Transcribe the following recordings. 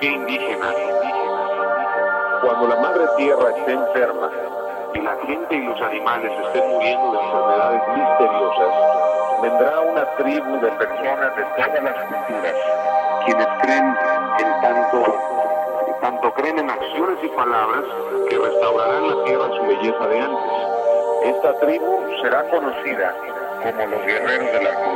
Profecía indígena. Cuando la madre tierra esté enferma y la gente y los animales estén muriendo de enfermedades misteriosas, vendrá una tribu de personas de todas las culturas, quienes creen en tanto, tanto creen en acciones y palabras que restaurarán la tierra su belleza de antes. Esta tribu será conocida como los guerreros del arco.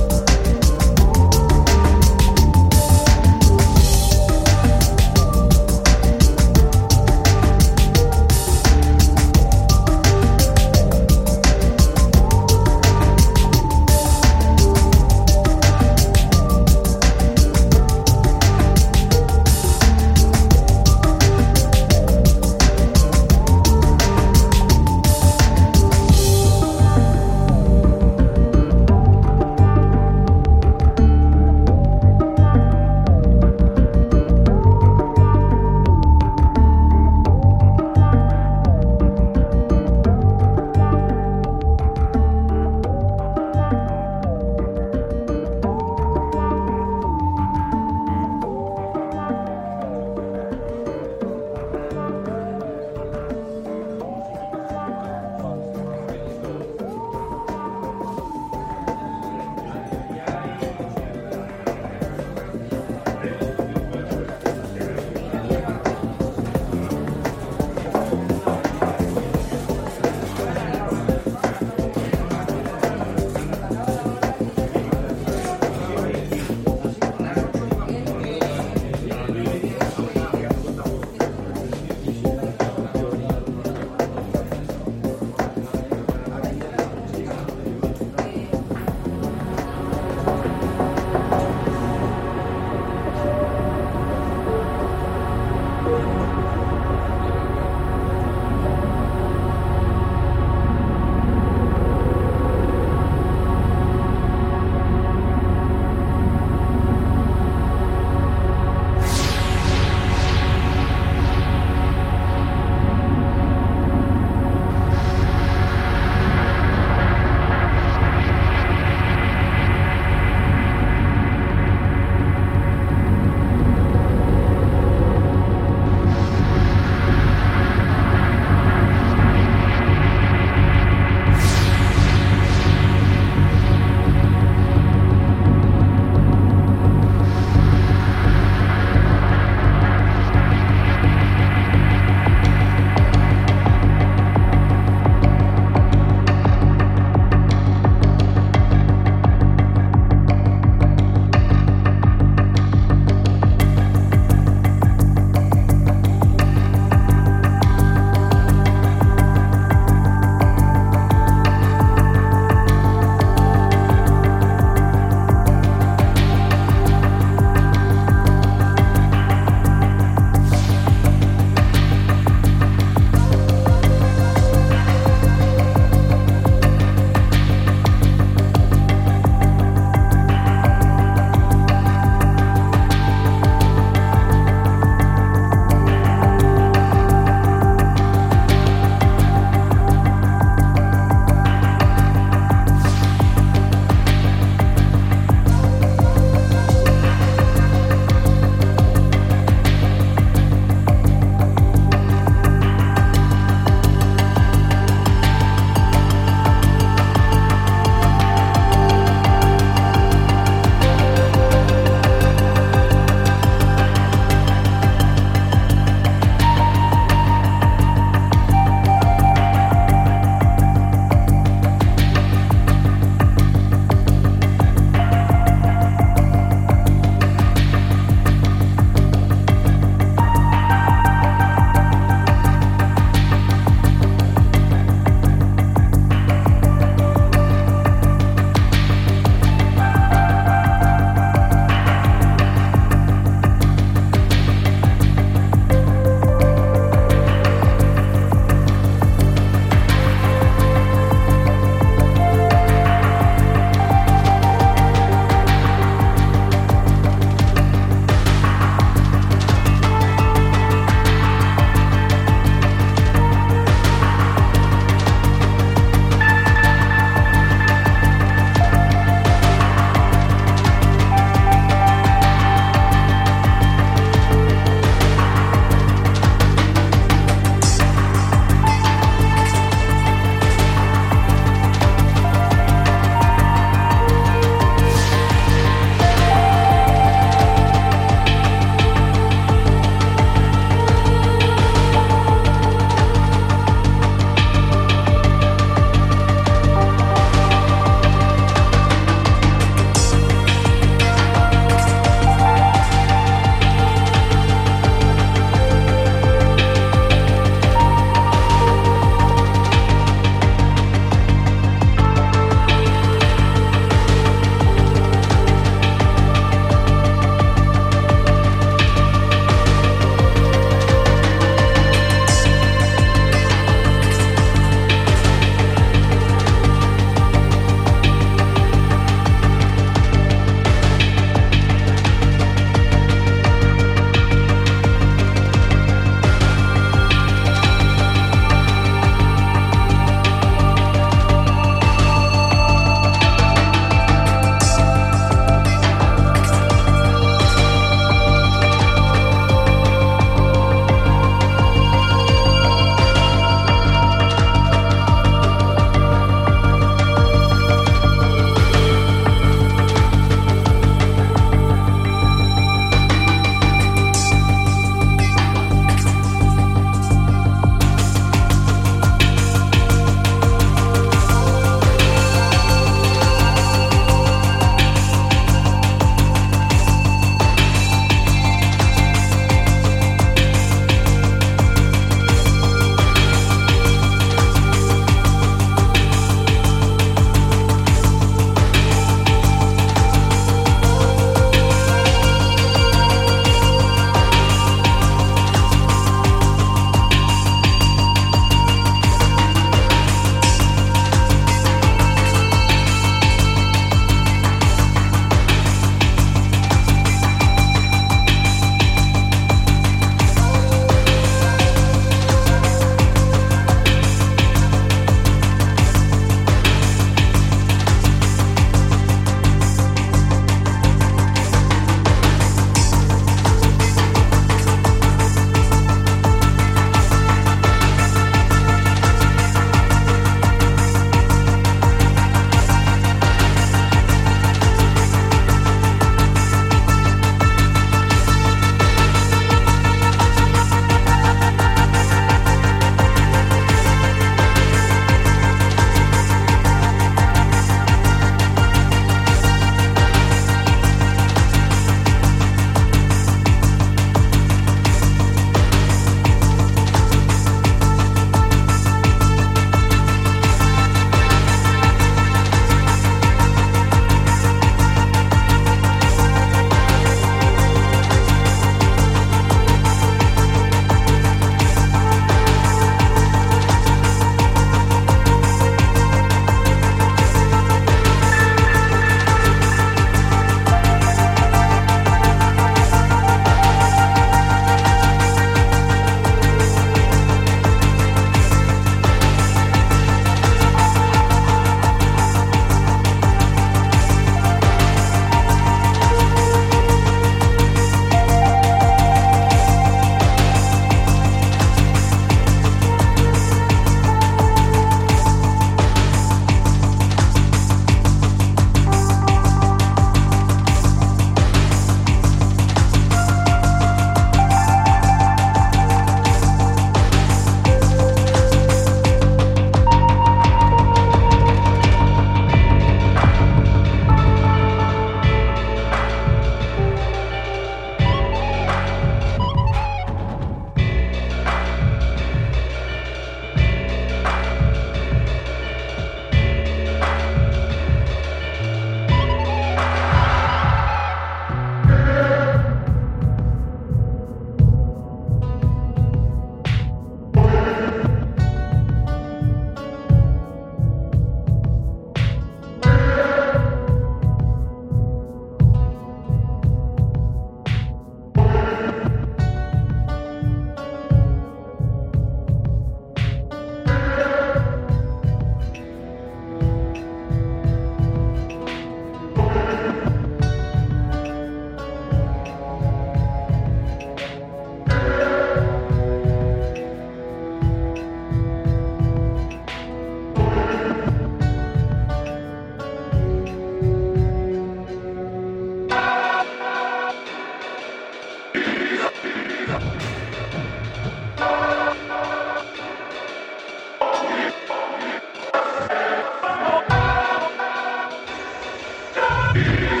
Yeah.